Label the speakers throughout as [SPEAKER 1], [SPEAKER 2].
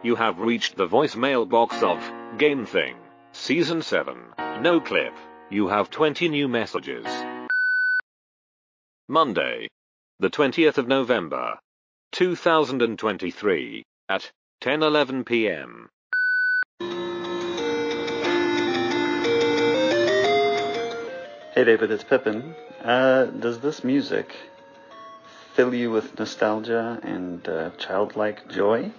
[SPEAKER 1] You have reached the voicemail box of Game Thing, Season 7. No clip. You have 20 new messages. Monday, the 20th of November, 2023, at 10:11 p.m.
[SPEAKER 2] Hey David, it's Pippin. Uh, does this music fill you with nostalgia and uh, childlike joy?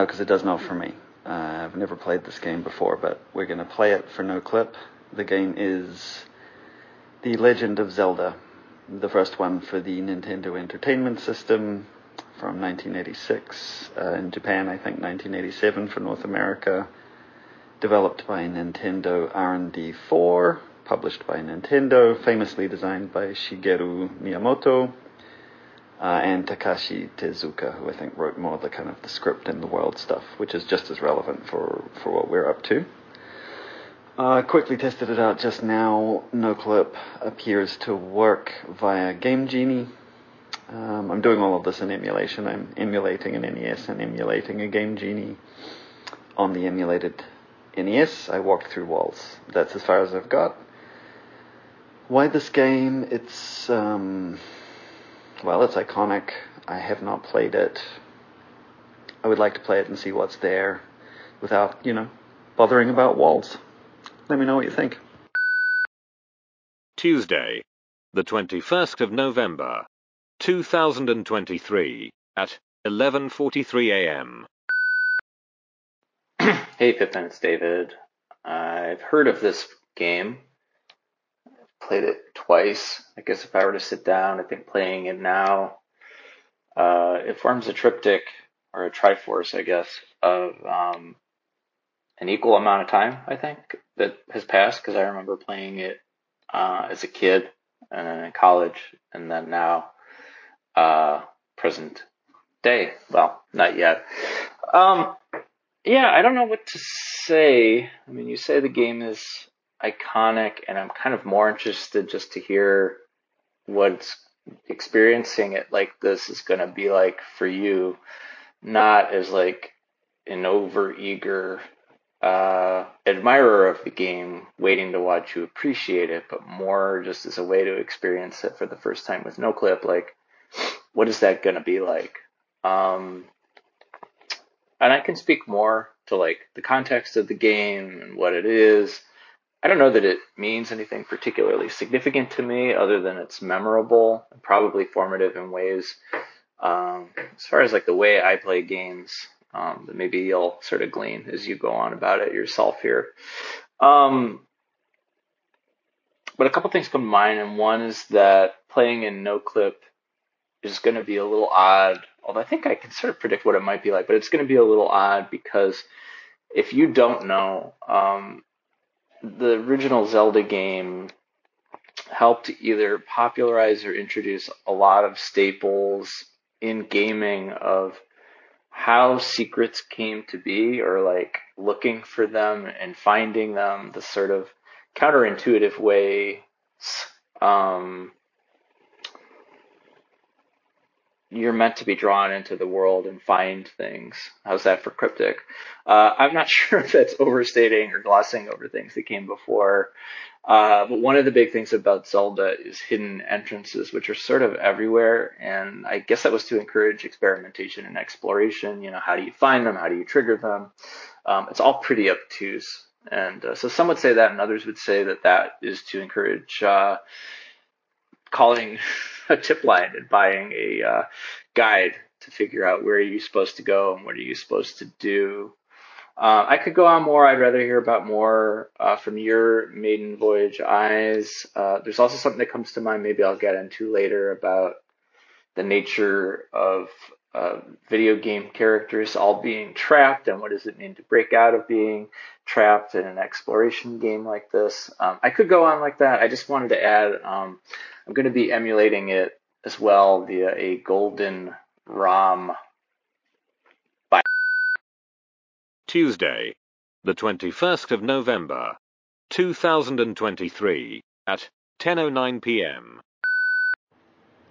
[SPEAKER 2] Because uh, it does not for me. Uh, I've never played this game before, but we're going to play it for no clip. The game is The Legend of Zelda, the first one for the Nintendo Entertainment System from 1986. Uh, in Japan, I think 1987 for North America developed by Nintendo R&D 4, published by Nintendo, famously designed by Shigeru Miyamoto, uh, and Takashi Tezuka, who I think wrote more of the kind of the script and the world stuff, which is just as relevant for, for what we're up to. Uh, quickly tested it out just now. NoClip appears to work via Game Genie. Um, I'm doing all of this in emulation. I'm emulating an NES and emulating a Game Genie on the emulated NES, I walked through walls. That's as far as I've got. Why this game? It's, um, well, it's iconic. I have not played it. I would like to play it and see what's there without, you know, bothering about walls. Let me know what you think.
[SPEAKER 1] Tuesday, the 21st of November, 2023, at 11:43 a.m.
[SPEAKER 3] Hey Pippin, it's David. I've heard of this game. Played it twice. I guess if I were to sit down, I think playing it now, uh, it forms a triptych or a triforce, I guess, of um, an equal amount of time. I think that has passed because I remember playing it uh, as a kid and then in college, and then now uh, present day. Well, not yet. Um, yeah, I don't know what to say. I mean, you say the game is iconic, and I'm kind of more interested just to hear what's experiencing it like this is going to be like for you, not as like an over eager uh, admirer of the game waiting to watch you appreciate it, but more just as a way to experience it for the first time with no clip. Like, what is that going to be like? Um, and I can speak more to like the context of the game and what it is. I don't know that it means anything particularly significant to me other than it's memorable and probably formative in ways. Um, as far as like the way I play games, um, that maybe you'll sort of glean as you go on about it yourself here. Um, but a couple things come to mind, and one is that playing in no clip is going to be a little odd although I think I can sort of predict what it might be like, but it's going to be a little odd because if you don't know, um, the original Zelda game helped either popularize or introduce a lot of staples in gaming of how secrets came to be or like looking for them and finding them, the sort of counterintuitive way um, you're meant to be drawn into the world and find things. How's that for cryptic? Uh, I'm not sure if that's overstating or glossing over things that came before. Uh, but one of the big things about Zelda is hidden entrances, which are sort of everywhere. And I guess that was to encourage experimentation and exploration. You know, how do you find them? How do you trigger them? Um, it's all pretty obtuse. And uh, so some would say that, and others would say that that is to encourage uh, calling a tip line and buying a uh, guide to figure out where are you supposed to go and what are you supposed to do. Uh, I could go on more. I'd rather hear about more uh, from your maiden voyage eyes. Uh, there's also something that comes to mind. Maybe I'll get into later about the nature of uh, video game characters all being trapped and what does it mean to break out of being trapped in an exploration game like this. Um, I could go on like that. I just wanted to add um, I'm going to be emulating it as well via a Golden ROM. Bye.
[SPEAKER 1] Tuesday, the 21st of November, 2023, at 10.09 p.m.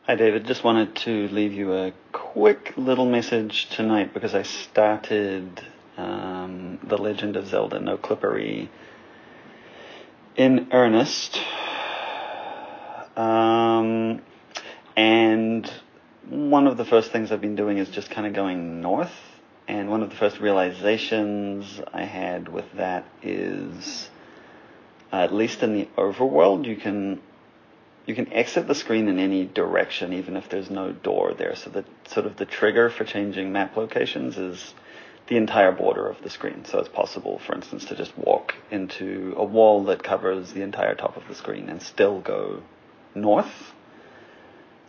[SPEAKER 2] Hi, David. Just wanted to leave you a quick little message tonight because I started um, The Legend of Zelda No Clippery in earnest. Um, and one of the first things I've been doing is just kind of going north. And one of the first realizations I had with that is, uh, at least in the overworld, you can you can exit the screen in any direction, even if there's no door there. So that sort of the trigger for changing map locations is the entire border of the screen. So it's possible, for instance, to just walk into a wall that covers the entire top of the screen and still go north.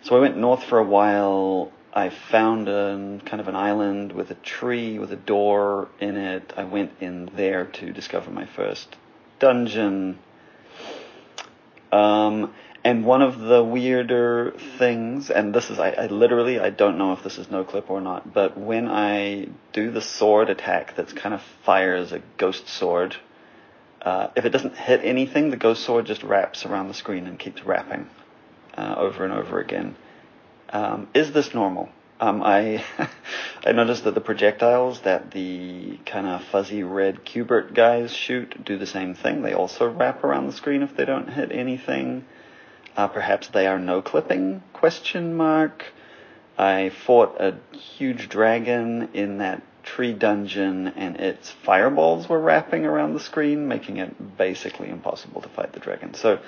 [SPEAKER 2] So I went north for a while. I found a, kind of an island with a tree with a door in it. I went in there to discover my first dungeon. Um, and one of the weirder things, and this is, I, I, literally, I don't know if this is no clip or not, but when I do the sword attack that's kind of fires a ghost sword, uh, if it doesn't hit anything, the ghost sword just wraps around the screen and keeps wrapping uh, over and over again. Um, is this normal? Um, I I noticed that the projectiles that the kind of fuzzy red Q*bert guys shoot do the same thing. They also wrap around the screen if they don't hit anything. Uh, perhaps they are no clipping? Question mark. I fought a huge dragon in that tree dungeon, and its fireballs were wrapping around the screen, making it basically impossible to fight the dragon. So,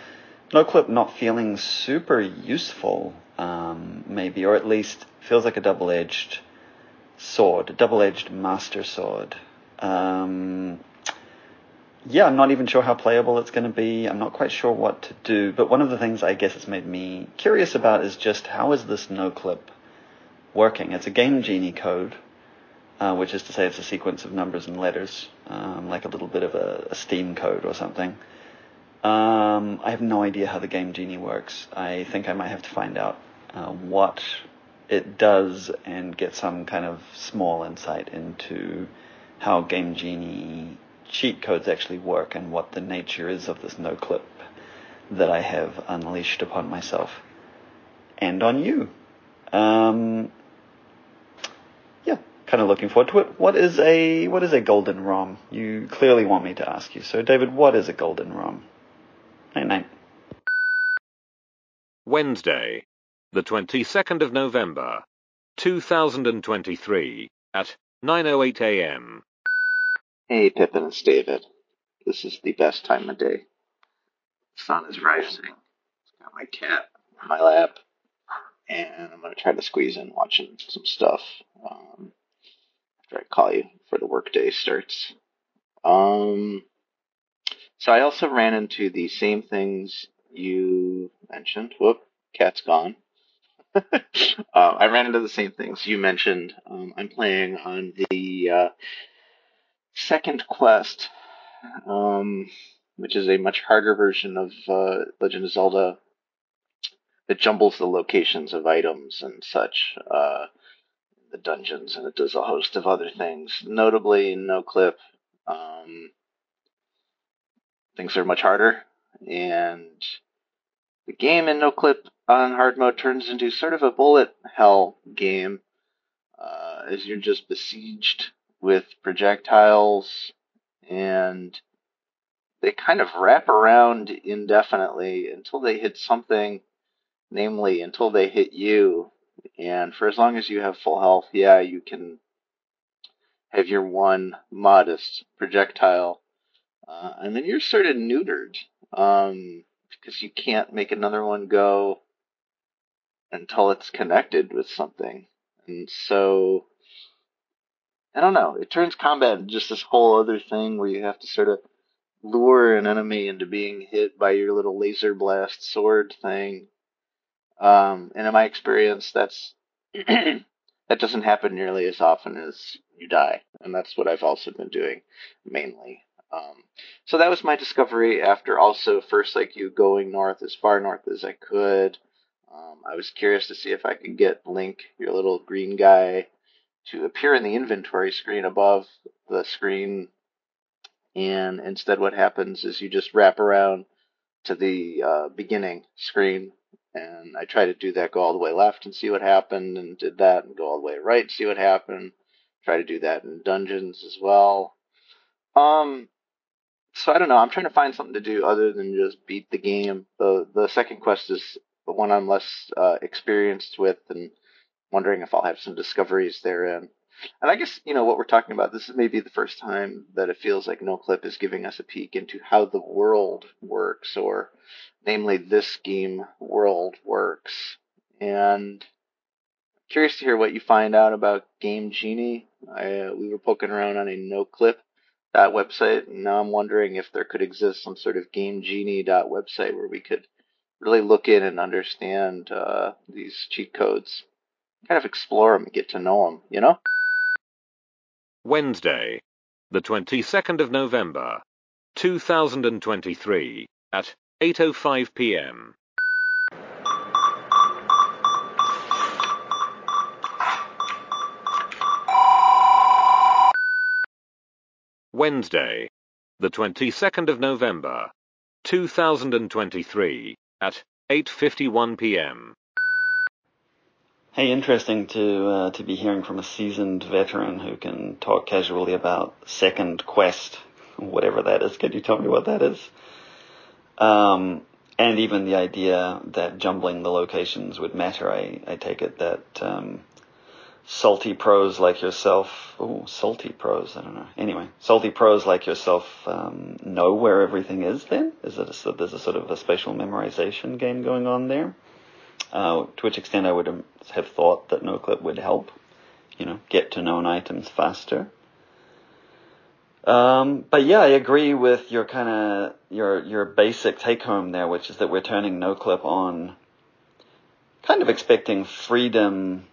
[SPEAKER 2] no clip not feeling super useful, um, maybe, or at least feels like a double-edged sword, a double-edged master sword. Um, yeah, I'm not even sure how playable it's going to be. I'm not quite sure what to do. But one of the things I guess it's made me curious about is just how is this no clip working? It's a Game Genie code, uh, which is to say it's a sequence of numbers and letters, um, like a little bit of a, a Steam code or something. Um, I have no idea how the Game Genie works. I think I might have to find out uh, what it does and get some kind of small insight into how Game Genie cheat codes actually work and what the nature is of this no clip that I have unleashed upon myself and on you. Um, yeah, kind of looking forward to it. What is a what is a golden ROM? You clearly want me to ask you. So, David, what is a golden ROM? Night night.
[SPEAKER 1] Wednesday, the 22nd of November, 2023 at 9:08 a.m.
[SPEAKER 4] Hey, Pippin, it's David. This is the best time of day. The sun is rising. Got my cat on my lap, and I'm gonna try to squeeze in watching some stuff um, after I call you before the workday starts. Um, so I also ran into the same things you mentioned. Whoop, cat's gone. uh, I ran into the same things you mentioned. Um, I'm playing on the uh, second quest, um, which is a much harder version of uh, Legend of Zelda that jumbles the locations of items and such, uh, the dungeons, and it does a host of other things. Notably, no clip. Um, things are much harder, and the game in no clip on hard mode turns into sort of a bullet hell game, uh, as you're just besieged with projectiles and they kind of wrap around indefinitely until they hit something, namely until they hit you. And for as long as you have full health, yeah, you can have your one modest projectile. Uh, and then you're sort of neutered um, because you can't make another one go until it's connected with something. And so, I don't know, it turns combat into just this whole other thing where you have to sort of lure an enemy into being hit by your little laser blast sword thing. Um, and in my experience, that's that doesn't happen nearly as often as you die, and that's what I've also been doing mainly. Um, so that was my discovery after also first like you going north as far north as I could. Um, I was curious to see if I could get Link, your little green guy, to appear in the inventory screen above the screen and instead what happens is you just wrap around to the uh, beginning screen and I try to do that, go all the way left and see what happened, and did that, and go all the way right, and see what happened. Try to do that in dungeons as well. Um, so I don't know. I'm trying to find something to do other than just beat the game. The the second quest is the one I'm less uh, experienced with, and wondering if I'll have some discoveries therein. And I guess you know what we're talking about. This is maybe the first time that it feels like NoClip is giving us a peek into how the world works, or namely this game world works. And curious to hear what you find out about Game Genie. I, uh, we were poking around on a NoClip that website, and now I'm wondering if there could exist some sort of GameGenie website where we could really look in and understand uh, these cheat codes, kind of explore them, and get to know them, you know.
[SPEAKER 1] Wednesday, the 22nd of November, 2023, at 8.05 p.m. Wednesday, the 22nd of November, 2023, at 8.51 p.m.
[SPEAKER 2] Hey, interesting to uh, to be hearing from a seasoned veteran who can talk casually about Second Quest, whatever that is. Can you tell me what that is? Um, and even the idea that jumbling the locations would matter. I, I take it that um, salty pros like yourself, oh, salty pros, I don't know. Anyway, salty pros like yourself um, know where everything is. Then is it a, there's a sort of a spatial memorization game going on there? Uh, to which extent I would have thought that NoClip would help, you know, get to known items faster. Um, but yeah, I agree with your kind of your your basic take home there, which is that we're turning NoClip on, kind of expecting freedom,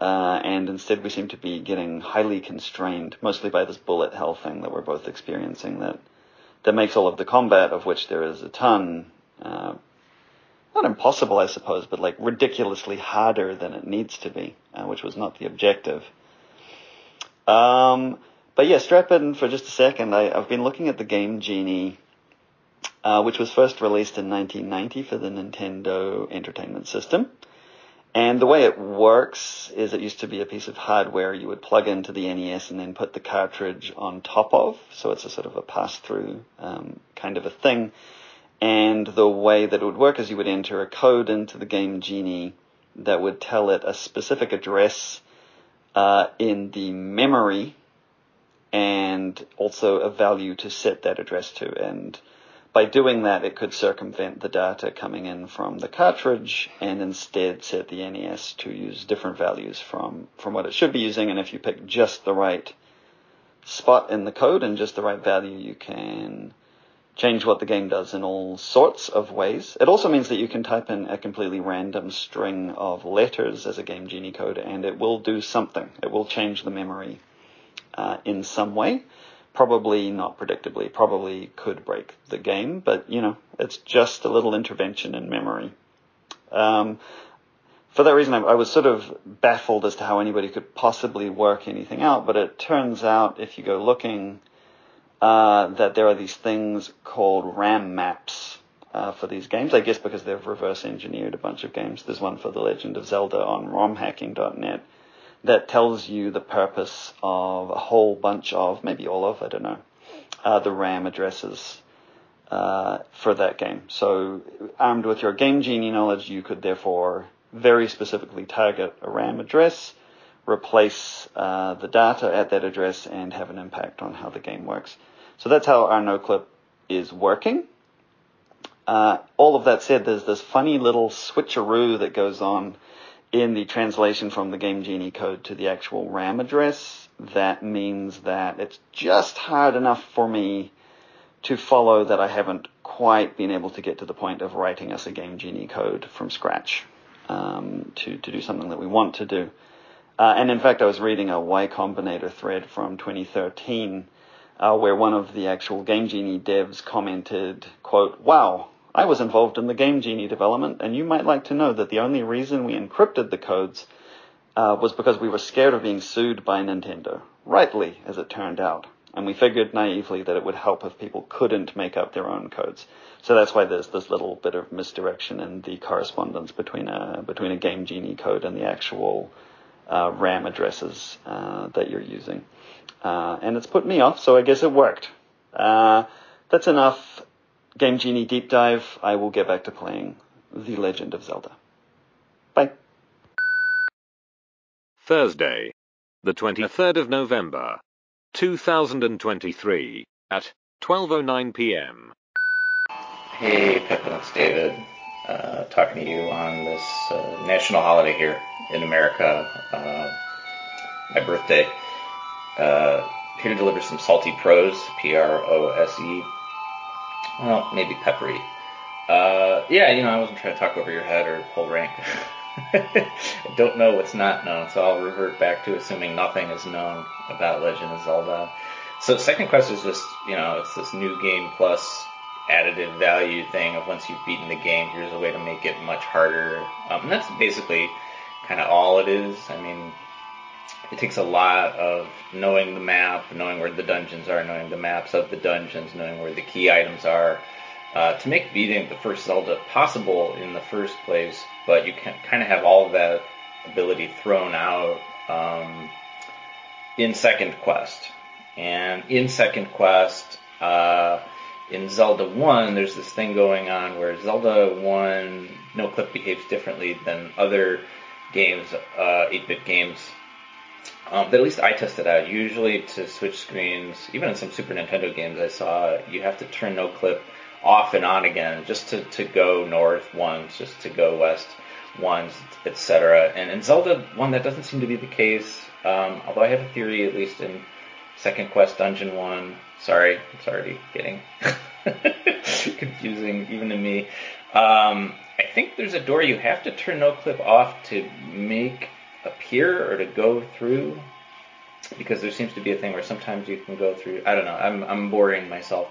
[SPEAKER 2] uh, and instead we seem to be getting highly constrained, mostly by this bullet hell thing that we're both experiencing. That that makes all of the combat, of which there is a ton, uh, not impossible, I suppose, but like ridiculously harder than it needs to be, uh, which was not the objective. Um, but yeah, strap in for just a second. I, have been looking at the game Genie, uh, which was first released in 1990 for the Nintendo Entertainment System. And the way it works is it used to be a piece of hardware you would plug into the NES and then put the cartridge on top of. So it's a sort of a pass through um, kind of a thing. And the way that it would work is you would enter a code into the game Genie that would tell it a specific address uh, in the memory and also a value to set that address to. And by doing that, it could circumvent the data coming in from the cartridge and instead set the NES to use different values from, from what it should be using. And if you pick just the right spot in the code and just the right value, you can change what the game does in all sorts of ways. It also means that you can type in a completely random string of letters as a Game Genie code and it will do something. It will change the memory uh, in some way. Probably not predictably, probably could break the game, but you know, it's just a little intervention in memory. Um, for that reason, I, I was sort of baffled as to how anybody could possibly work anything out, but it turns out if you go looking uh, that there are these things called RAM maps uh, for these games. I guess because they've reverse engineered a bunch of games. There's one for The Legend of Zelda on romhacking.net that tells you the purpose of a whole bunch of, maybe all of, I don't know, uh, the RAM addresses uh, for that game. So, armed with your Game Genie knowledge, you could therefore very specifically target a RAM address, replace uh, the data at that address, and have an impact on how the game works. So that's how our noclip is working. Uh, all of that said, there's this funny little switcheroo that goes on in the translation from the Game Genie code to the actual RAM address. That means that it's just hard enough for me to follow that I haven't quite been able to get to the point of writing us a Game Genie code from scratch um, to, to do something that we want to do. Uh, and in fact, I was reading a Y Combinator thread from 2013 uh, where one of the actual Game Genie devs commented, quote, wow, I was involved in the Game Genie development, and you might like to know that the only reason we encrypted the codes uh, was because we were scared of being sued by Nintendo. Rightly, as it turned out. And we figured naively that it would help if people couldn't make up their own codes. So that's why there's this little bit of misdirection in the correspondence between a between a Game Genie code and the actual uh, RAM addresses uh, that you're using. Uh, and it's put me off, so I guess it worked. Uh, that's enough Game Genie deep dive. I will get back to playing The Legend of Zelda. Bye.
[SPEAKER 1] Thursday, the 23rd of November, 2023, at 12.09 p.m.
[SPEAKER 3] Hey, Pippin, it's David. Uh, talking to you on this uh, national holiday here in America, uh, my birthday. Uh, here to deliver some salty prose, P-R-O-S-E. Well, maybe peppery. Uh, yeah, you know, I wasn't trying to talk over your head or pull rank. I don't know what's not known, so I'll revert back to assuming nothing is known about Legend of Zelda. So second quest is just, you know, it's this new game plus additive value thing of once you've beaten the game, here's a way to make it much harder. Um, and that's basically kind of all it is. I mean, it takes a lot of knowing the map, knowing where the dungeons are, knowing the maps of the dungeons, knowing where the key items are, uh, to make beating the first Zelda possible in the first place. But you can kind of have all of that ability thrown out um, in Second Quest. And in Second Quest, uh, in Zelda 1, there's this thing going on where Zelda 1 no clip behaves differently than other games, uh, 8-bit games um, that at least I tested out. Usually to switch screens, even in some Super Nintendo games I saw, you have to turn no clip off and on again just to, to go north once, just to go west once, etc. And in Zelda 1 that doesn't seem to be the case, um, although I have a theory at least in Second Quest Dungeon 1. Sorry, it's already getting confusing even to me. Um, I think there's a door you have to turn no clip off to make appear or to go through? Because there seems to be a thing where sometimes you can go through I don't know I'm I'm boring myself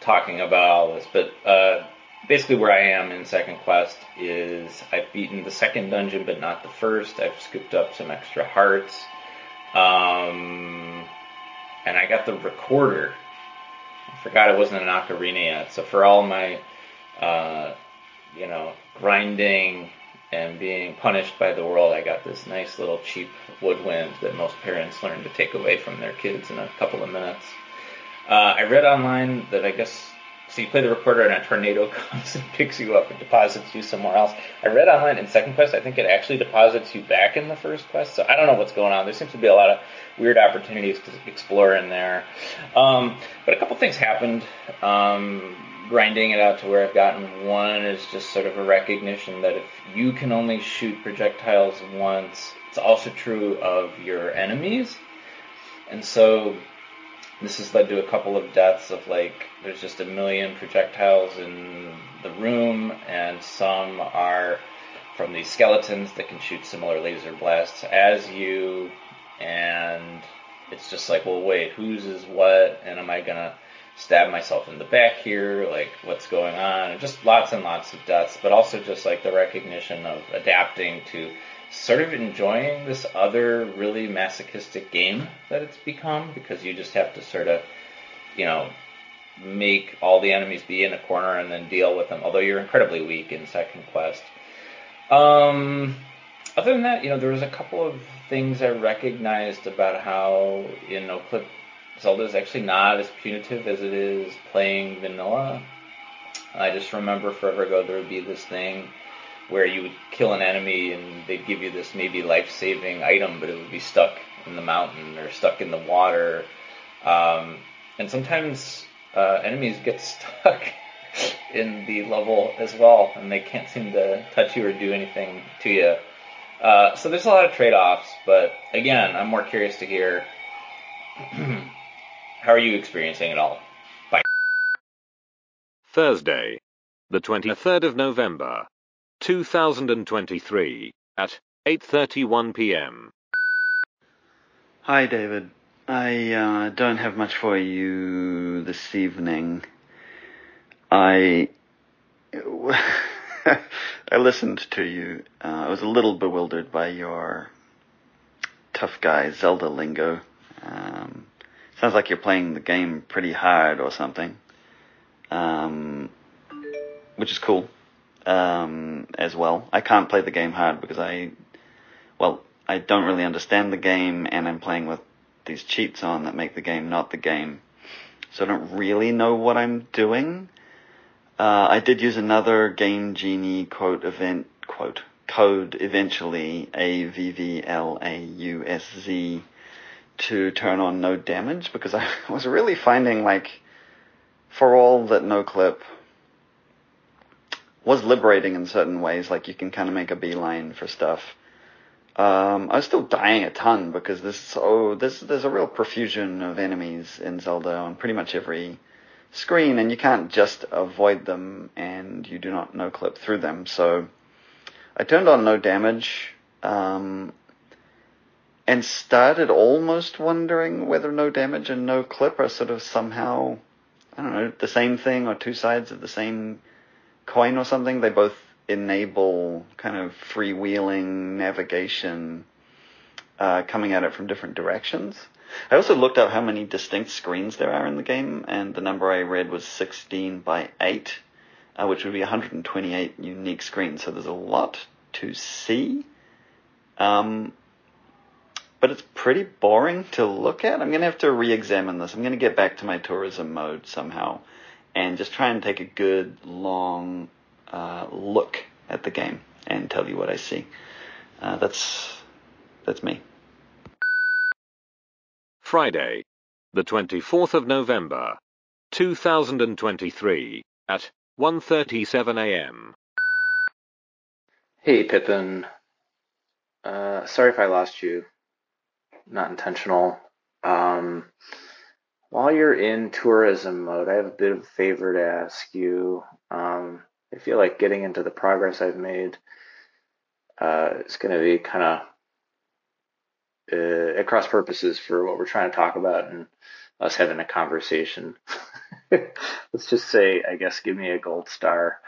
[SPEAKER 3] talking about all this but uh, basically where I am in second quest is I've beaten the second dungeon but not the first. I've scooped up some extra hearts um, and I got the recorder. I forgot it wasn't an ocarina yet so for all my uh, you know grinding and being punished by the world, I got this nice little cheap woodwind that most parents learn to take away from their kids in a couple of minutes. Uh, I read online that I guess so you play the recorder and a tornado comes and picks you up and deposits you somewhere else. I read online in second quest, I think it actually deposits you back in the first quest. So I don't know what's going on. There seems to be a lot of weird opportunities to explore in there. Um, but a couple things happened. Um, grinding it out to where I've gotten one is just sort of a recognition that if you can only shoot projectiles once, it's also true of your enemies. And so this has led to a couple of deaths of like there's just a million projectiles in the room and some are from these skeletons that can shoot similar laser blasts as you and it's just like well wait whose is what and am I gonna stab myself in the back here, like what's going on, and just lots and lots of deaths, but also just like the recognition of adapting to sort of enjoying this other really masochistic game that it's become because you just have to sort of, you know, make all the enemies be in a corner and then deal with them, although you're incredibly weak in Second Quest. Um, other than that, you know, there was a couple of things I recognized about how in Clip Zelda is actually not as punitive as it is playing vanilla. I just remember forever ago there would be this thing where you would kill an enemy and they'd give you this maybe life saving item, but it would be stuck in the mountain or stuck in the water. Um, and sometimes uh, enemies get stuck in the level as well, and they can't seem to touch you or do anything to you. Uh, so there's a lot of trade offs, but again, I'm more curious to hear How are you experiencing it all? Bye.
[SPEAKER 1] Thursday, the 23rd of November, 2023, at 8.31 p.m.
[SPEAKER 2] Hi, David. I uh, don't have much for you this evening. I I listened to you. Uh, I was a little bewildered by your tough guy Zelda lingo. Um, sounds like you're playing the game pretty hard or something, um, which is cool um, as well. I can't play the game hard because I, well, I don't really understand the game, and I'm playing with these cheats on that make the game not the game. So I don't really know what I'm doing. Uh, I did use another Game Genie quote event quote code eventually A V V L A U S Z to turn on no damage because I was really finding like for all that no clip was liberating in certain ways, like you can kind of make a beeline for stuff. Um, I was still dying a ton because there's so there's there's a real profusion of enemies in Zelda on pretty much every screen, and you can't just avoid them, and you do not no clip through them. So I turned on no damage, um, and started almost wondering whether no damage and no clip are sort of somehow I don't know the same thing or two sides of the same coin or something. They both enable kind of freewheeling navigation uh, coming at it from different directions. I also looked up how many distinct screens there are in the game, and the number I read was 16 by 8, uh, which would be 128 unique screens. So there's a lot to see. Um, but it's pretty boring to look at. I'm going to have to re-examine this. I'm going to get back to my tourism mode somehow and just try and take a good long uh, look at the game and tell you what I see. Uh, that's that's me.
[SPEAKER 1] Friday, the 24th of November, 2023 at 1:37 a.m.
[SPEAKER 3] Hey, Pippin. Uh, sorry if I lost you. Not intentional. Um, while you're in tourism mode, I have a bit of a favor to ask you. Um, I feel like getting into the progress I've made uh, is going to be kind of uh, at cross purposes for what we're trying to talk about and us having a conversation. Let's just say, I guess, give me a gold star.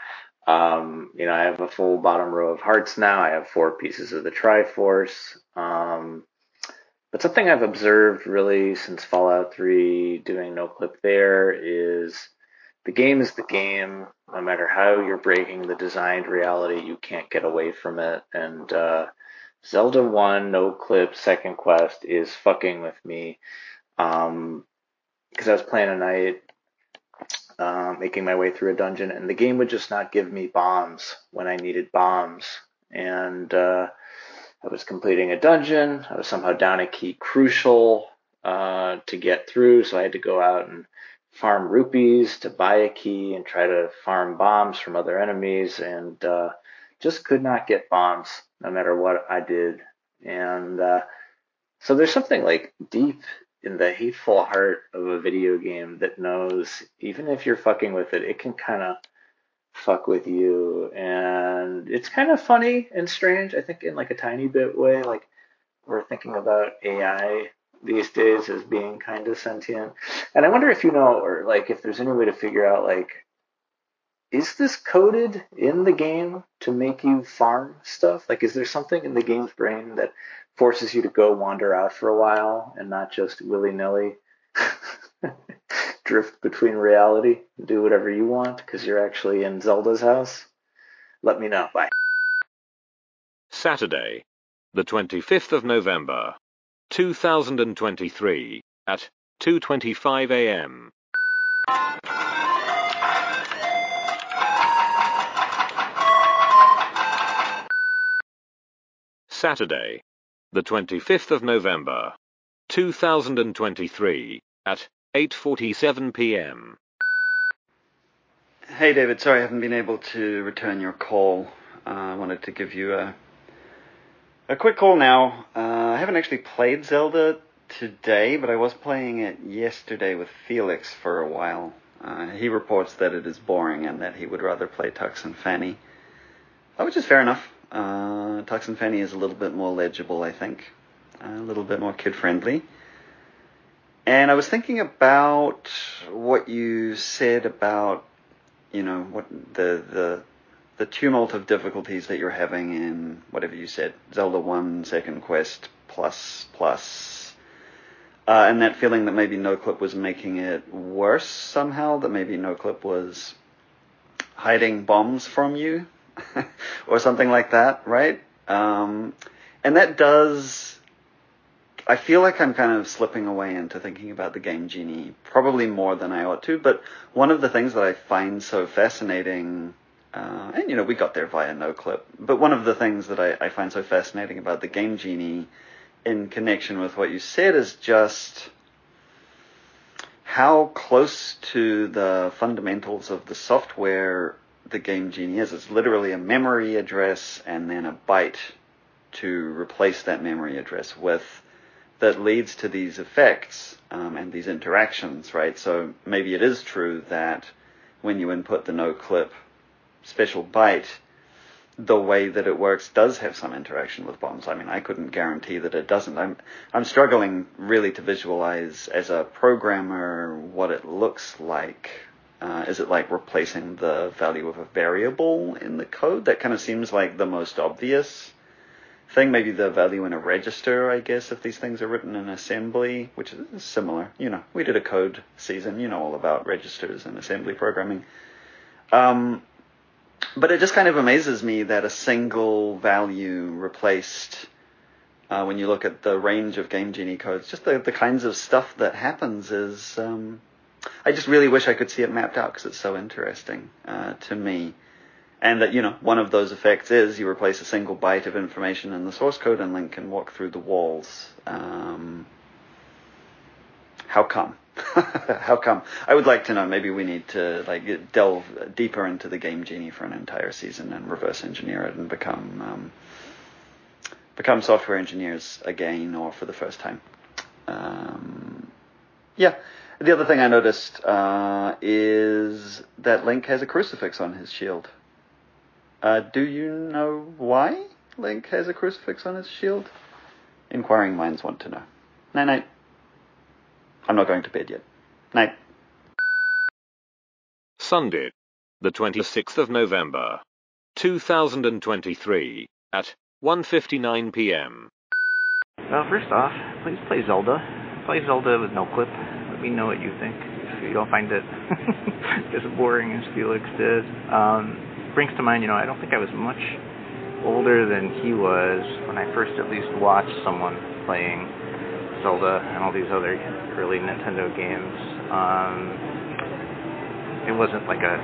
[SPEAKER 3] Um, you know, I have a full bottom row of hearts now. I have four pieces of the Triforce. Um, but something I've observed really since Fallout 3 doing no clip there is the game is the game. No matter how you're breaking the designed reality, you can't get away from it. And uh, Zelda 1 no clip second quest is fucking with me. Um, because I was playing a night, uh, making my way through a dungeon, and the game would just not give me bombs when I needed bombs. And uh, I was completing a dungeon. I was somehow down a key crucial uh, to get through, so I had to go out and farm rupees to buy a key and try to farm bombs from other enemies, and uh, just could not get bombs no matter what I did. And uh, so there's something like deep in the hateful heart of a video game that knows even if you're fucking with it, it can kind of fuck with you. And it's kind of funny and strange, I think, in like a tiny bit way. Like we're thinking about AI these days as being kind of sentient. And I wonder if you know, or like if there's any way to figure out, like, is this coded in the game to make you farm stuff? Like, is there something in the game's brain that forces you to go wander out for a while and not just willy nilly drift between reality and do whatever you want because you're actually in Zelda's house? Let me know. Bye.
[SPEAKER 1] Saturday, the 25th of November, 2023 at 2:25 a.m. Saturday, the 25th of November, 2023 at 8:47 p.m.
[SPEAKER 2] Hey David, sorry I haven't been able to return your call. Uh, I wanted to give you a a quick call now. Uh, I haven't actually played Zelda today, but I was playing it yesterday with Felix for a while. Uh, he reports that it is boring and that he would rather play Tux and Fanny, uh, which is fair enough. Uh, Tux and Fanny is a little bit more legible, I think, a little bit more kid friendly. And I was thinking about what you said about, you know, what the the the tumult of difficulties that you're having in whatever you said, Zelda 1 Second Quest plus plus. Uh, and that feeling that maybe NoClip was making it worse somehow, that maybe NoClip was hiding bombs from you, or something like that, right? Um, and that does. I feel like I'm kind of slipping away into thinking about the game genie, probably more than I ought to. But one of the things that I find so fascinating, uh, and you know, we got there via NoClip, but one of the things that I, I find so fascinating about the game genie in connection with what you said is just how close to the fundamentals of the software the game genie is. It's literally a memory address and then a byte to replace that memory address with that leads to these effects um, and these interactions, right? So maybe it is true that when you input the no clip special byte, the way that it works does have some interaction with bombs. I mean, I couldn't guarantee that it doesn't. I'm I'm struggling really to visualize as a programmer what it looks like. Uh, is it like replacing the value of a variable in the code? That kind of seems like the most obvious thing. Maybe the value in a register, I guess, if these things are written in assembly, which is similar. You know, we did a code season. You know all about registers and assembly programming. Um, but it just kind of amazes me that a single value replaced uh, when you look at the range of Game Genie codes, just the, the kinds of stuff that happens is, um, I just really wish I could see it mapped out because it's so interesting uh, to me. And that, you know, one of those effects is you replace a single byte of information in the source code and Link can walk through the walls. Um, how come? How come? I would like to know. Maybe we need to like delve deeper into the game genie for an entire season and reverse engineer it and become um, become software engineers again or for the first time. Um, yeah. The other thing I noticed uh, is that Link has a crucifix on his shield. Uh, do you know why Link has a crucifix on his shield? Inquiring minds want to know. Night night. I'm not going to bed yet. Night.
[SPEAKER 1] Sunday, the 26th of November, 2023, at 1.59 p.m.
[SPEAKER 5] Well, first off, please play Zelda. Play Zelda with no clip. Let me know what you think. If you don't find it as boring as Felix did. Um, brings to mind, you know, I don't think I was much older than he was when I first at least watched someone playing Zelda and all these other early Nintendo games. Um, it wasn't like a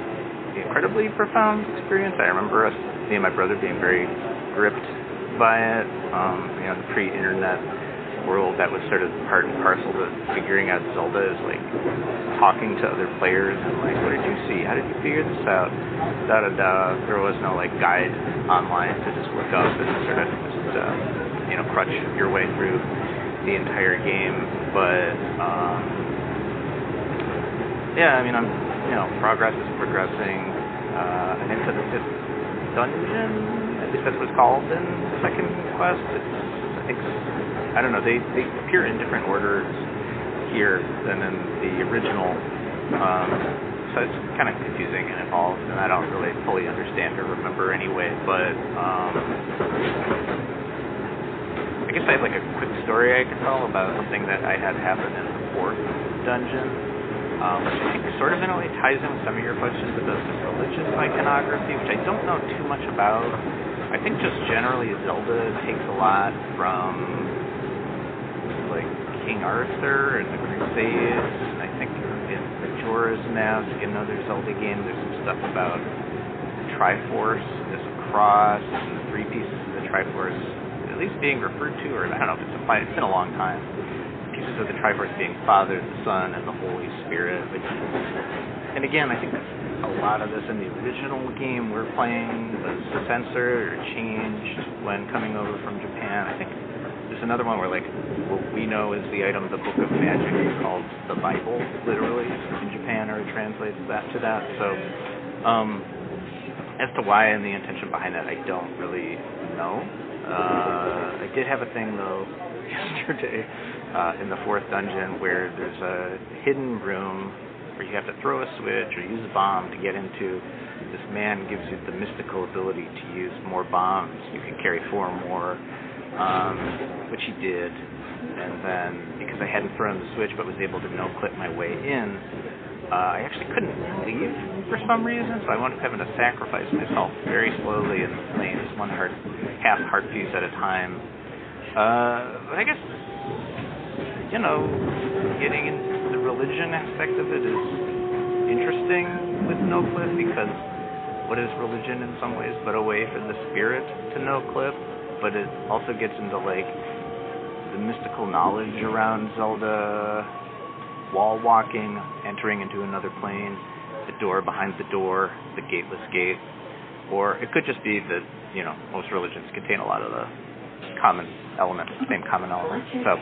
[SPEAKER 5] incredibly profound experience. I remember us, me and my brother, being very gripped by it. Um, you know, the pre-internet world, that was sort of part and parcel to figuring out Zelda is like talking to other players and like, what did you see? How did you figure this out? Da da da. There was no like guide online to just look up and sort of just uh, you know crutch your way through the entire game, but um, yeah, I mean, I'm you know, progress is progressing. Uh, into the fifth dungeon. At least that's what it's called in the second quest. It's, I think I don't know. They they appear in different orders here than in the original. Um, so it's kind of confusing and involved, and I don't really fully understand or remember anyway. But um, I guess I have like a quick story I could tell about something that I had happen in the fourth dungeon, um, which I think sort of in a way ties in with some of your questions about the religious iconography, which I don't know too much about. I think just generally Zelda takes a lot from King Arthur and the Crusades, and I think in Majora's Mask, another Zelda game, there's some stuff about the Triforce, this cross, and the three pieces of the Triforce at least being referred to, or I don't know if it's applied, it's been a long time. Pieces of the Triforce being Father, the Son, and the Holy Spirit. Which, and again, I think a lot of this in the original game we're playing was censored or changed when coming over from Japan. I think there's another one where like what we know is the item, the Book of Magic, is called the Bible, literally in Japan, or it translates that to that. So, um, as to why and the intention behind that, I don't really know. Uh, I did have a thing though yesterday uh, in the fourth dungeon where there's a hidden room where you have to throw a switch or use a bomb to get into. This man gives you the mystical ability to use more bombs. You can carry four more, um, which he did. and then because I hadn't thrown the switch but was able to no clip my way in, uh, I actually couldn't leave for some reason, so I wound up having to sacrifice myself very slowly in the lanes, one heart, half heart piece at a time. Uh, I guess, you know, getting into the religion aspect of it is interesting with no clip because what is religion in some ways but a way for the spirit to no clip, but it also gets into like the mystical knowledge around Zelda wall walking, entering into another plane, the door behind the door, the gateless gate, or it could just be that you know most religions contain a lot of the common elements, same common elements. So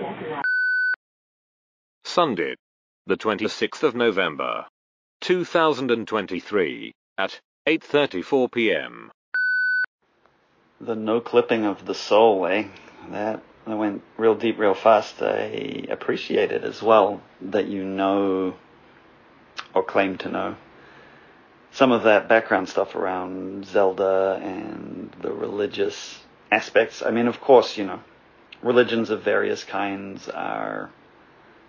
[SPEAKER 1] Sunday, the 26th of November, 2023 at 8:34 p.m.
[SPEAKER 2] The no clipping of the soul, eh? That I went real deep, real fast. I appreciate it as well that you know or claim to know some of that background stuff around Zelda and the religious aspects. I mean, of course, you know, religions of various kinds are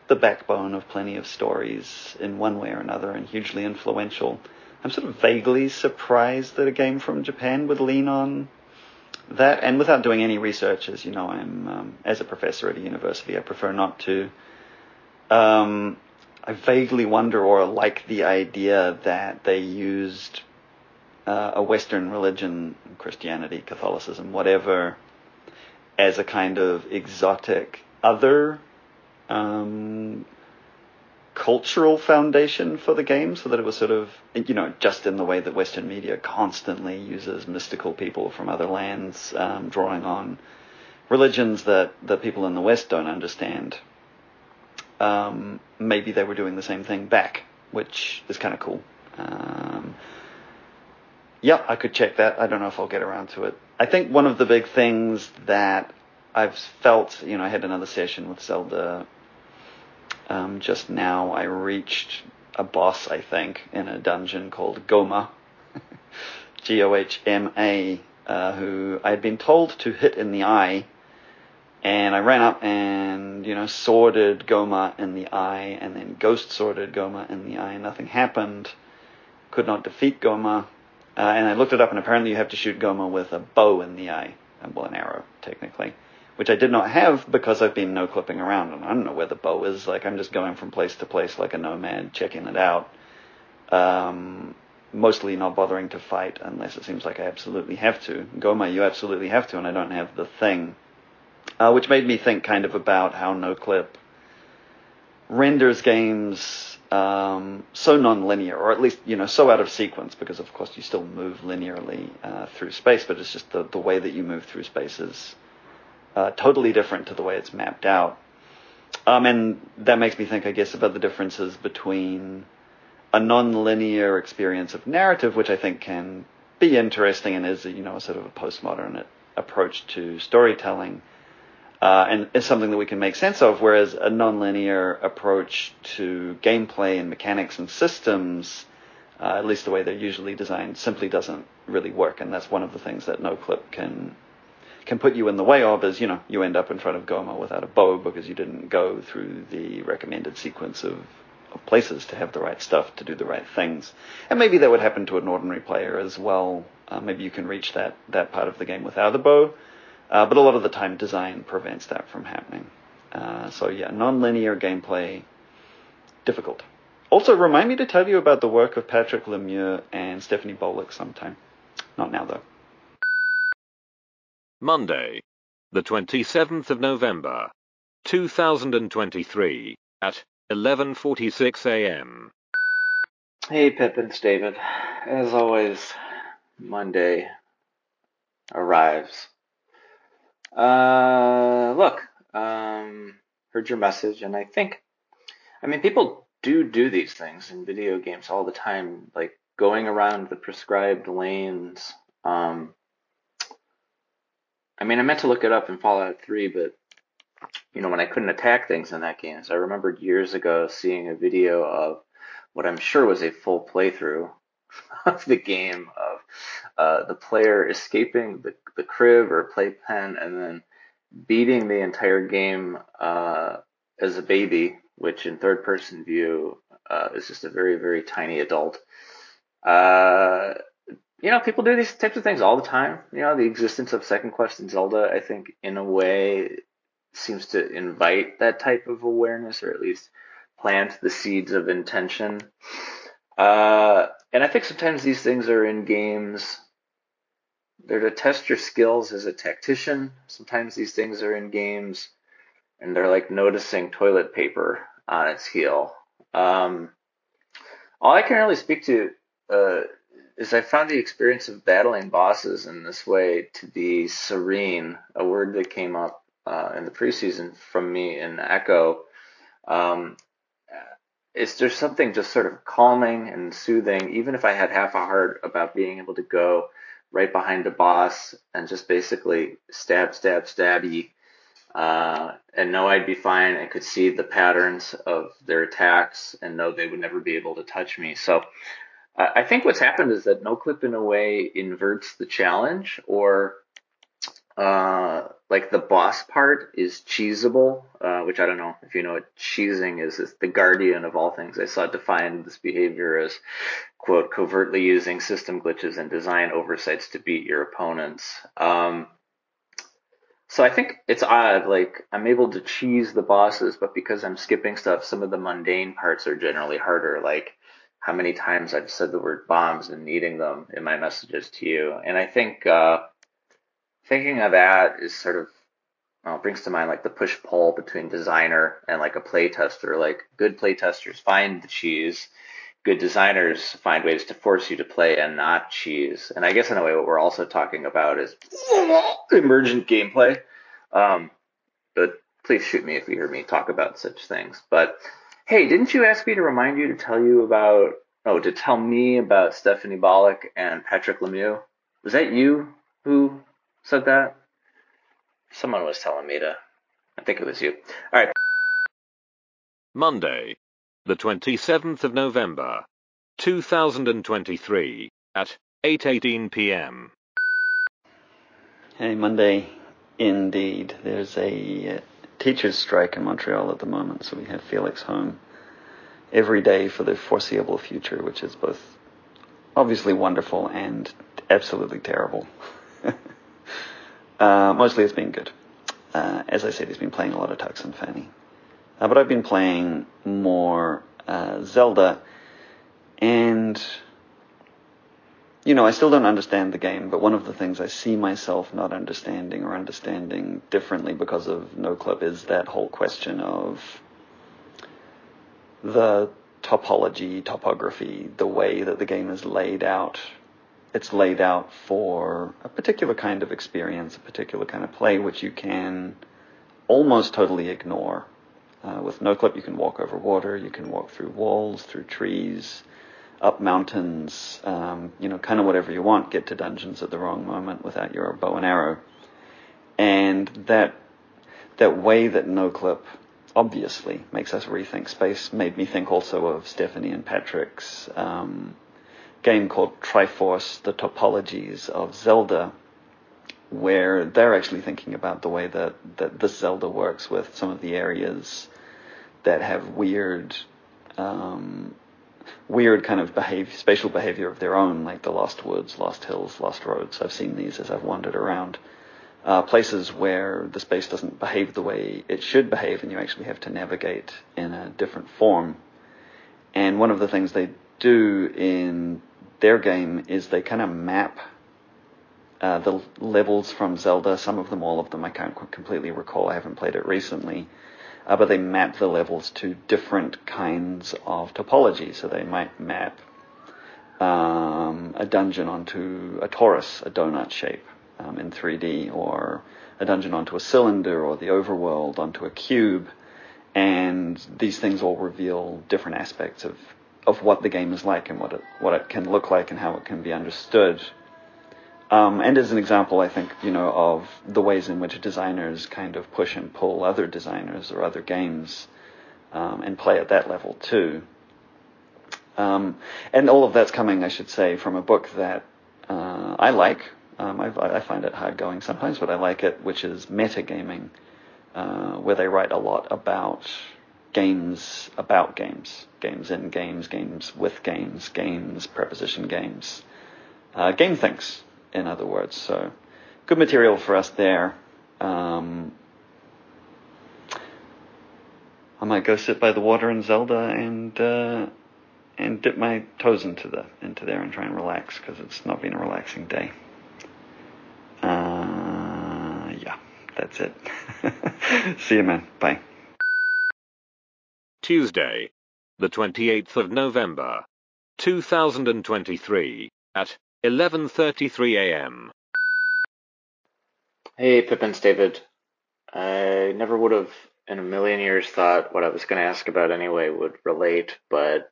[SPEAKER 2] the backbone of plenty of stories in one way or another and hugely influential. I'm sort of vaguely surprised that a game from Japan would lean on that, and without doing any research, as you know, I'm um, as a professor at a university, I prefer not to. Um, I vaguely wonder or like the idea that they used uh, a Western religion, Christianity, Catholicism, whatever, as a kind of exotic other um, cultural foundation for the game so that it was sort of, you know, just in the way that Western media constantly uses mystical people from other lands, um, drawing on religions that, that people in the West don't understand. Um, maybe they were doing the same thing back, which is kind of cool. Um, yeah, I could check that. I don't know if I'll get around to it. I think one of the big things that I've felt, you know, I had another session with Zelda um, just now I reached a boss, I think, in a dungeon called Gohma, G O H M A, uh, who I had been told to hit in the eye, and I ran up and you know sworded Gohma in the eye, and then ghost sworded Gohma in the eye. And nothing happened. Could not defeat Gohma. uh, and I looked it up, and apparently you have to shoot Gohma with a bow in the eye, well, an arrow technically which I did not have because I've been no clipping around and I don't know where the bow is. Like I'm just going from place to place like a nomad, checking it out. Um, mostly not bothering to fight unless it seems like I absolutely have to. Gohma, you absolutely have to, and I don't have the thing. Uh, which made me think kind of about how no clip renders games um, so non-linear, or at least you know so out of sequence, because of course you still move linearly uh, through space, but it's just the the way that you move through spaces uh, totally different to the way it's mapped out. Um, and that makes me think, I guess, about the differences between a non-linear experience of narrative, which I think can be interesting and is, you know, a sort of a postmodern approach to storytelling, uh, and is something that we can make sense of. Whereas a non-linear approach to gameplay and mechanics and systems, uh, at least the way they're usually designed, simply doesn't really work. And that's one of the things that NoClip can can put you in the way of is, you know, you end up in front of Gohma without a bow because you didn't go through the recommended sequence of, of places to have the right stuff to do the right things. And maybe that would happen to an ordinary player as well. Uh, maybe you can reach that, that part of the game without a bow. Uh, but a lot of the time design prevents that from happening. Uh, so yeah, non-linear gameplay, difficult. Also, remind me to tell you about the work of Patrick Lemieux and Stephanie Boluk sometime. Not now though.
[SPEAKER 1] Monday, the 27th of November, 2023 at 11:46 a.m.
[SPEAKER 3] Hey, Pip, it's David. As always, Monday arrives. Uh, look, um, heard your message, and I think, I mean, people do do these things in video games all the time, like going around the prescribed lanes. Um, I mean, I meant to look it up in Fallout 3, but you know, when I couldn't attack things in that game, so I remembered years ago seeing a video of what I'm sure was a full playthrough of the game of uh, the player escaping the, the crib or playpen and then beating the entire game uh, as a baby, which in third person view uh, is just a very, very tiny adult. You know, people do these types of things all the time. You know, the existence of Second Quest and Zelda, I think, in a way, seems to invite that type of awareness, or at least plant the seeds of intention. Uh, and I think sometimes these things are in games. They're to test your skills as a tactician. Sometimes these things are in games, and they're like noticing toilet paper on its heel. Um, all I can really speak to uh, is I found the experience of battling bosses in this way to be serene, a word that came up uh, in the preseason from me in Ecco. Um, is there something just sort of calming and soothing, even if I had half a heart about being able to go right behind a boss and just basically stab, stab, stabby, uh, and know I'd be fine and could see the patterns of their attacks and know they would never be able to touch me. So I think what's happened is that NoClip in a way inverts the challenge or uh, like the boss part is cheesable, uh, which I don't know if you know what cheesing is. It's the guardian of all things. I saw it define this behavior as, quote, covertly using system glitches and design oversights to beat your opponents. Um, so I think it's odd. Like I'm able to cheese the bosses, but because I'm skipping stuff, some of the mundane parts are generally harder. Like how many times I've said the word bombs and needing them in my messages to you. And I think uh, thinking of that is sort of well, brings to mind like the push pull between designer and like a play tester. Like good play testers find the cheese, good designers find ways to force you to play and not cheese. And I guess in a way, what we're also talking about is emergent gameplay. Um, but please shoot me if you hear me talk about such things. But Hey, didn't you ask me to remind you to tell you about, oh, to tell me about Stephanie Boluk and Patrick Lemieux? Was that you who said that? Someone was telling me to. I think it was you. All right.
[SPEAKER 1] Monday, the 27th of November, 2023, at 8:18 p.m.
[SPEAKER 2] Hey, Monday, indeed. There's a uh, teachers strike in Montreal at the moment, so we have Felix home every day for the foreseeable future, which is both obviously wonderful and absolutely terrible. uh, mostly it's been good. Uh, as I said, he's been playing a lot of Tux and Fanny. Uh, but I've been playing more uh, Zelda, and you know, I still don't understand the game, but one of the things I see myself not understanding or understanding differently because of NoClip is that whole question of the topology, topography, the way that the game is laid out. It's laid out for a particular kind of experience, a particular kind of play, which you can almost totally ignore. Uh, with NoClip, you can walk over water, you can walk through walls, through trees, up mountains, um, you know, kind of whatever you want, get to dungeons at the wrong moment without your bow and arrow. And that that way that NoClip obviously makes us rethink space made me think also of Stephanie and Patrick's um, game called Triforce: The Topologies of Zelda, where they're actually thinking about the way that that this Zelda works with some of the areas that have weird um, weird kind of behave, spatial behavior of their own, like the Lost Woods, Lost Hills, Lost Roads. I've seen these as I've wandered around. Uh, places where the space doesn't behave the way it should behave, and you actually have to navigate in a different form. And one of the things they do in their game is they kind of map uh, the levels from Zelda. Some of them, all of them, I can't completely recall. I haven't played it recently uh, but they map the levels to different kinds of topology. So they might map um, a dungeon onto a torus, a donut shape um, in 3D, or a dungeon onto a cylinder, or the overworld onto a cube. And these things all reveal different aspects of, of what the game is like and what it, what it can look like and how it can be understood um, and as an example, I think, you know, of the ways in which designers kind of push and pull other designers or other games um, and play at that level too. Um, and all of that's coming, I should say, from a book that uh, I like, Um, I, I, find it hard going sometimes, but I like it, which is metagaming, uh, where they write a lot about games about games, games in games, games with games, games, preposition games, uh, game things, in other words. So, good material for us there. Um, I might go sit by the water in Zelda and uh, and dip my toes into the into there and try and relax because it's not been a relaxing day. Uh, yeah, that's it. See you, man. Bye.
[SPEAKER 1] Tuesday, the 28th of November, 2023, at 11:33 a.m.
[SPEAKER 3] Hey, Pippins, David. I never would have in a million years thought what I was going to ask about anyway would relate, but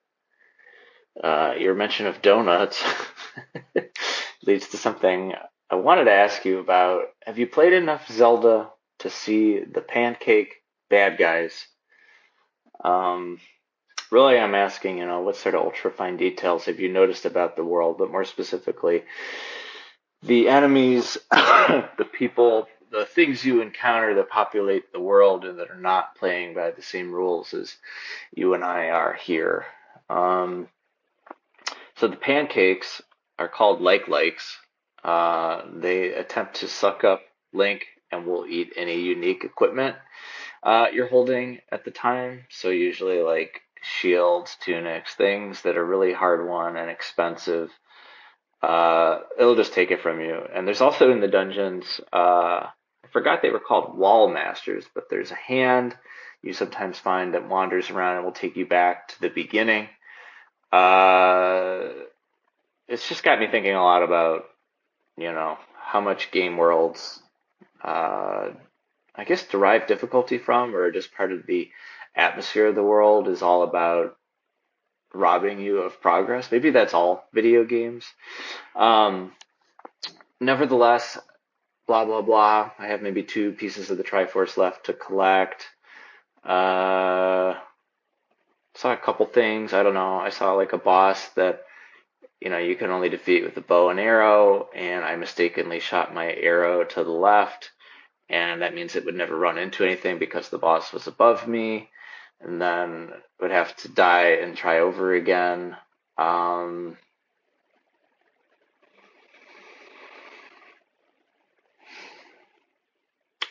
[SPEAKER 3] uh, your mention of donuts leads to something I wanted to ask you about. Have you played enough Zelda to see the pancake bad guys? Um, really, I'm asking, you know, what sort of ultra fine details have you noticed about the world, but more specifically, the enemies, the people, the things you encounter that populate the world and that are not playing by the same rules as you and I are here. Um, so the pancakes are called like likes. Uh, they attempt to suck up Link and will eat any unique equipment uh, you're holding at the time. So usually like shields, tunics, things that are really hard won and expensive uh, it'll just take it from you. And there's also in the dungeons, uh, I forgot they were called wall masters, but there's a hand you sometimes find that wanders around and will take you back to the beginning. Uh, it's just got me thinking a lot about, you know, how much game worlds, uh, I guess derive difficulty from, or just part of the atmosphere of the world is all about robbing you of progress. Maybe that's all video games. Um, nevertheless, blah blah blah. I have maybe two pieces of the Triforce left to collect. Uh, saw a couple things. I don't know. I saw like a boss that you know you can only defeat with a bow and arrow, and I mistakenly shot my arrow to the left, and that means it would never run into anything because the boss was above me and then would have to die and try over again. Um,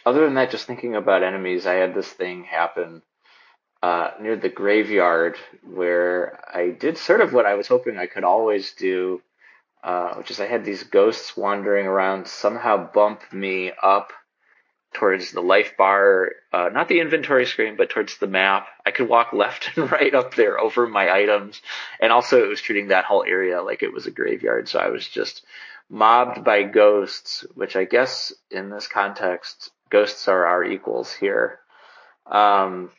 [SPEAKER 3] other than that, just thinking about enemies, I had this thing happen uh, near the graveyard where I did sort of what I was hoping I could always do, uh, which is I had these ghosts wandering around somehow bump me up towards the life bar, uh, not the inventory screen, but towards the map. I could walk left and right up there over my items. And also it was treating that whole area like it was a graveyard. So I was just mobbed by ghosts, which I guess in this context, ghosts are our equals here. Um,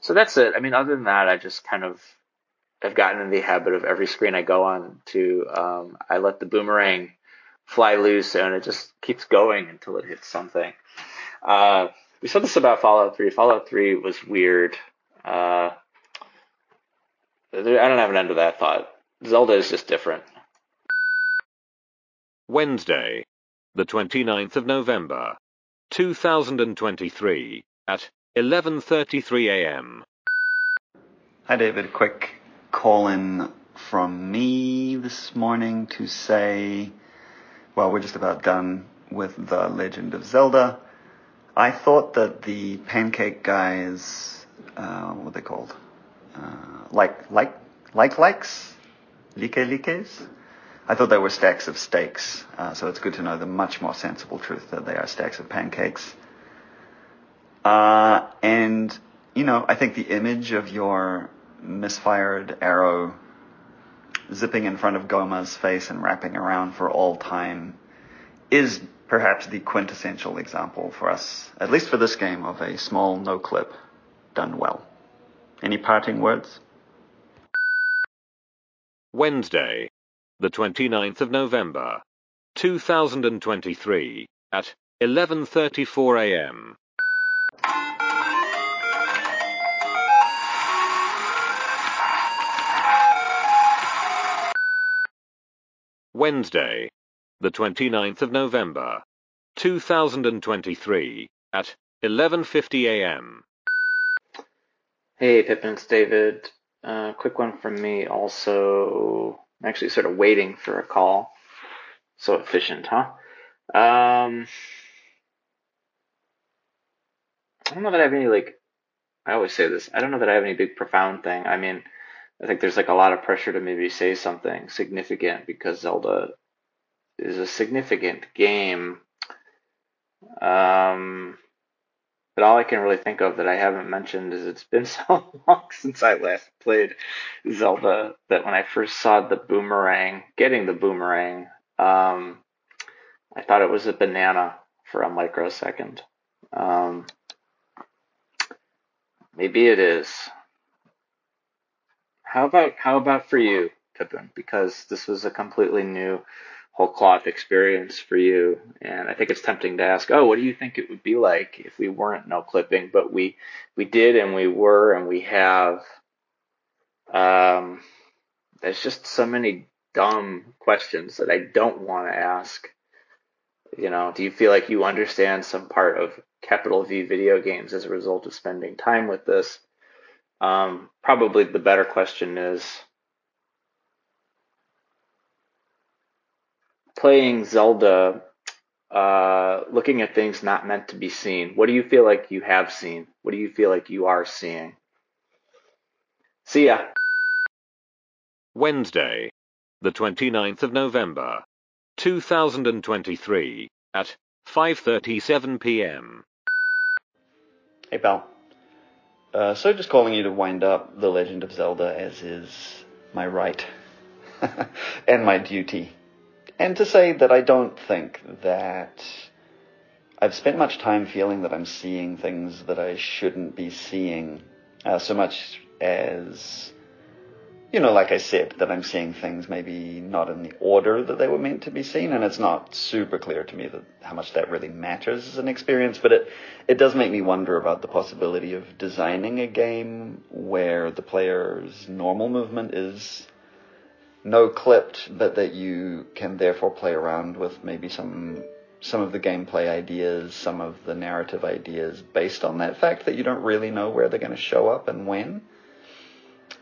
[SPEAKER 3] so that's it. I mean, other than that, I just kind of have gotten in the habit of every screen I go on to, um, I let the boomerang fly loose and it just keeps going until it hits something. Uh, we said this about Fallout 3. Fallout 3 was weird. Uh, I don't have an end to that thought. Zelda is just different.
[SPEAKER 1] Wednesday, the 29th of November, 2023, at 11:33 a.m.
[SPEAKER 2] Hi David, quick call in from me this morning to say well, we're just about done with The Legend of Zelda. I thought that the pancake guys, uh, what are they called? Uh, like, like, like likes? Like likes? I thought they were stacks of steaks, uh, so it's good to know the much more sensible truth that they are stacks of pancakes. Uh, and, you know, I think the image of your misfired arrow zipping in front of Gohma's face and wrapping around for all time is perhaps the quintessential example for us, at least for this game, of a small no clip done well. Any parting words?
[SPEAKER 1] Wednesday, the 29th of November, 2023, at 11:34 a.m. Wednesday, the 29th of November, 2023, at 11:50 a.m.
[SPEAKER 3] Hey, Pippin, it's David. Uh, quick one from me. Also, I'm actually sort of waiting for a call. So efficient, huh? Um, I don't know that I have any like. I always say this. I don't know that I have any big profound thing. I mean, I think there's like a lot of pressure to maybe say something significant because Zelda is a significant game. Um, but all I can really think of that I haven't mentioned is it's been so long since I last played Zelda that when I first saw the boomerang, getting the boomerang, um, I thought it was a banana for a microsecond. Um, maybe it is. How about how about for you, Pippin? Because this was a completely new whole cloth experience for you. And I think it's tempting to ask, oh, what do you think it would be like if we weren't no clipping, but we we did and we were and we have. Um, there's just so many dumb questions that I don't want to ask. You know, do you feel like you understand some part of capital V video games as a result of spending time with this? Um, probably the better question is playing Zelda, uh, looking at things not meant to be seen, what do you feel like you have seen? What do you feel like you are seeing? See ya.
[SPEAKER 1] Wednesday, the 29th of November, 2023, at 5:37 p.m.
[SPEAKER 2] Hey, pal. Uh, so just calling you to wind up The Legend of Zelda as is my right and my duty. And to say that I don't think that I've spent much time feeling that I'm seeing things that I shouldn't be seeing, uh, so much as, you know, like I said, that I'm seeing things maybe not in the order that they were meant to be seen, and it's not super clear to me that how much that really matters as an experience, but it, it does make me wonder about the possibility of designing a game where the player's normal movement is no clipped, but that you can therefore play around with maybe some some of the gameplay ideas, some of the narrative ideas based on that fact that you don't really know where they're going to show up and when.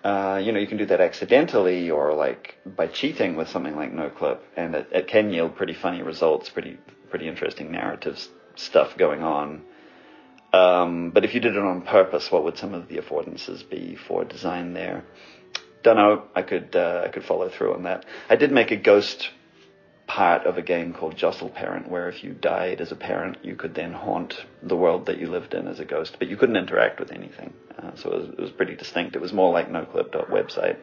[SPEAKER 2] Uh, you know, you can do that accidentally or like by cheating with something like NoClip, and it, it can yield pretty funny results, pretty pretty interesting narrative stuff going on. Um, but if you did it on purpose, what would some of the affordances be for design there? don't know. I could uh, I could follow through on that. I did make a ghost part of a game called Jostle Parent, where if you died as a parent, you could then haunt the world that you lived in as a ghost, but you couldn't interact with anything. Uh, so it was, it was, pretty distinct. It was more like NoClip.website.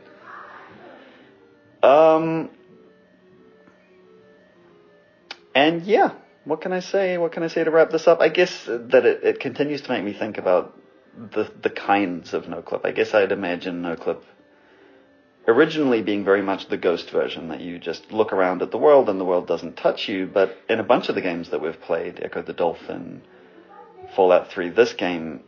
[SPEAKER 2] Um, and yeah, what can I say? What can I say to wrap this up? I guess that it, it continues to make me think about the the kinds of NoClip. I guess I'd imagine NoClip originally being very much the ghost version that you just look around at the world and the world doesn't touch you. But in a bunch of the games that we've played, Ecco the Dolphin, Fallout 3, this game,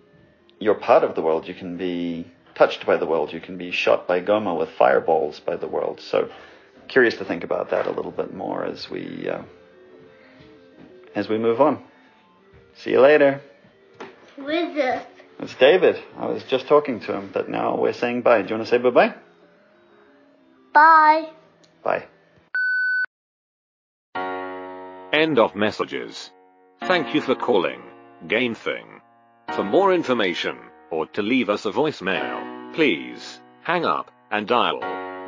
[SPEAKER 2] you're part of the world. You can be touched by the world. You can be shot by Gohma with fireballs by the world. So curious to think about that a little bit more as we uh, as we move on. See you later.
[SPEAKER 6] Who is this?
[SPEAKER 2] It's David. I was just talking to him, but now we're saying bye. Do you want to say bye bye?
[SPEAKER 6] Bye.
[SPEAKER 2] Bye.
[SPEAKER 1] End of messages. Thank you for calling Game Thing. For more information or to leave us a voicemail, please hang up and dial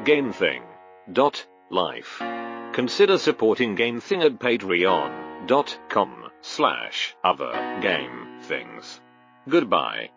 [SPEAKER 1] GameThing.life. Consider supporting GameThing at patreon.com slash other game things. Goodbye.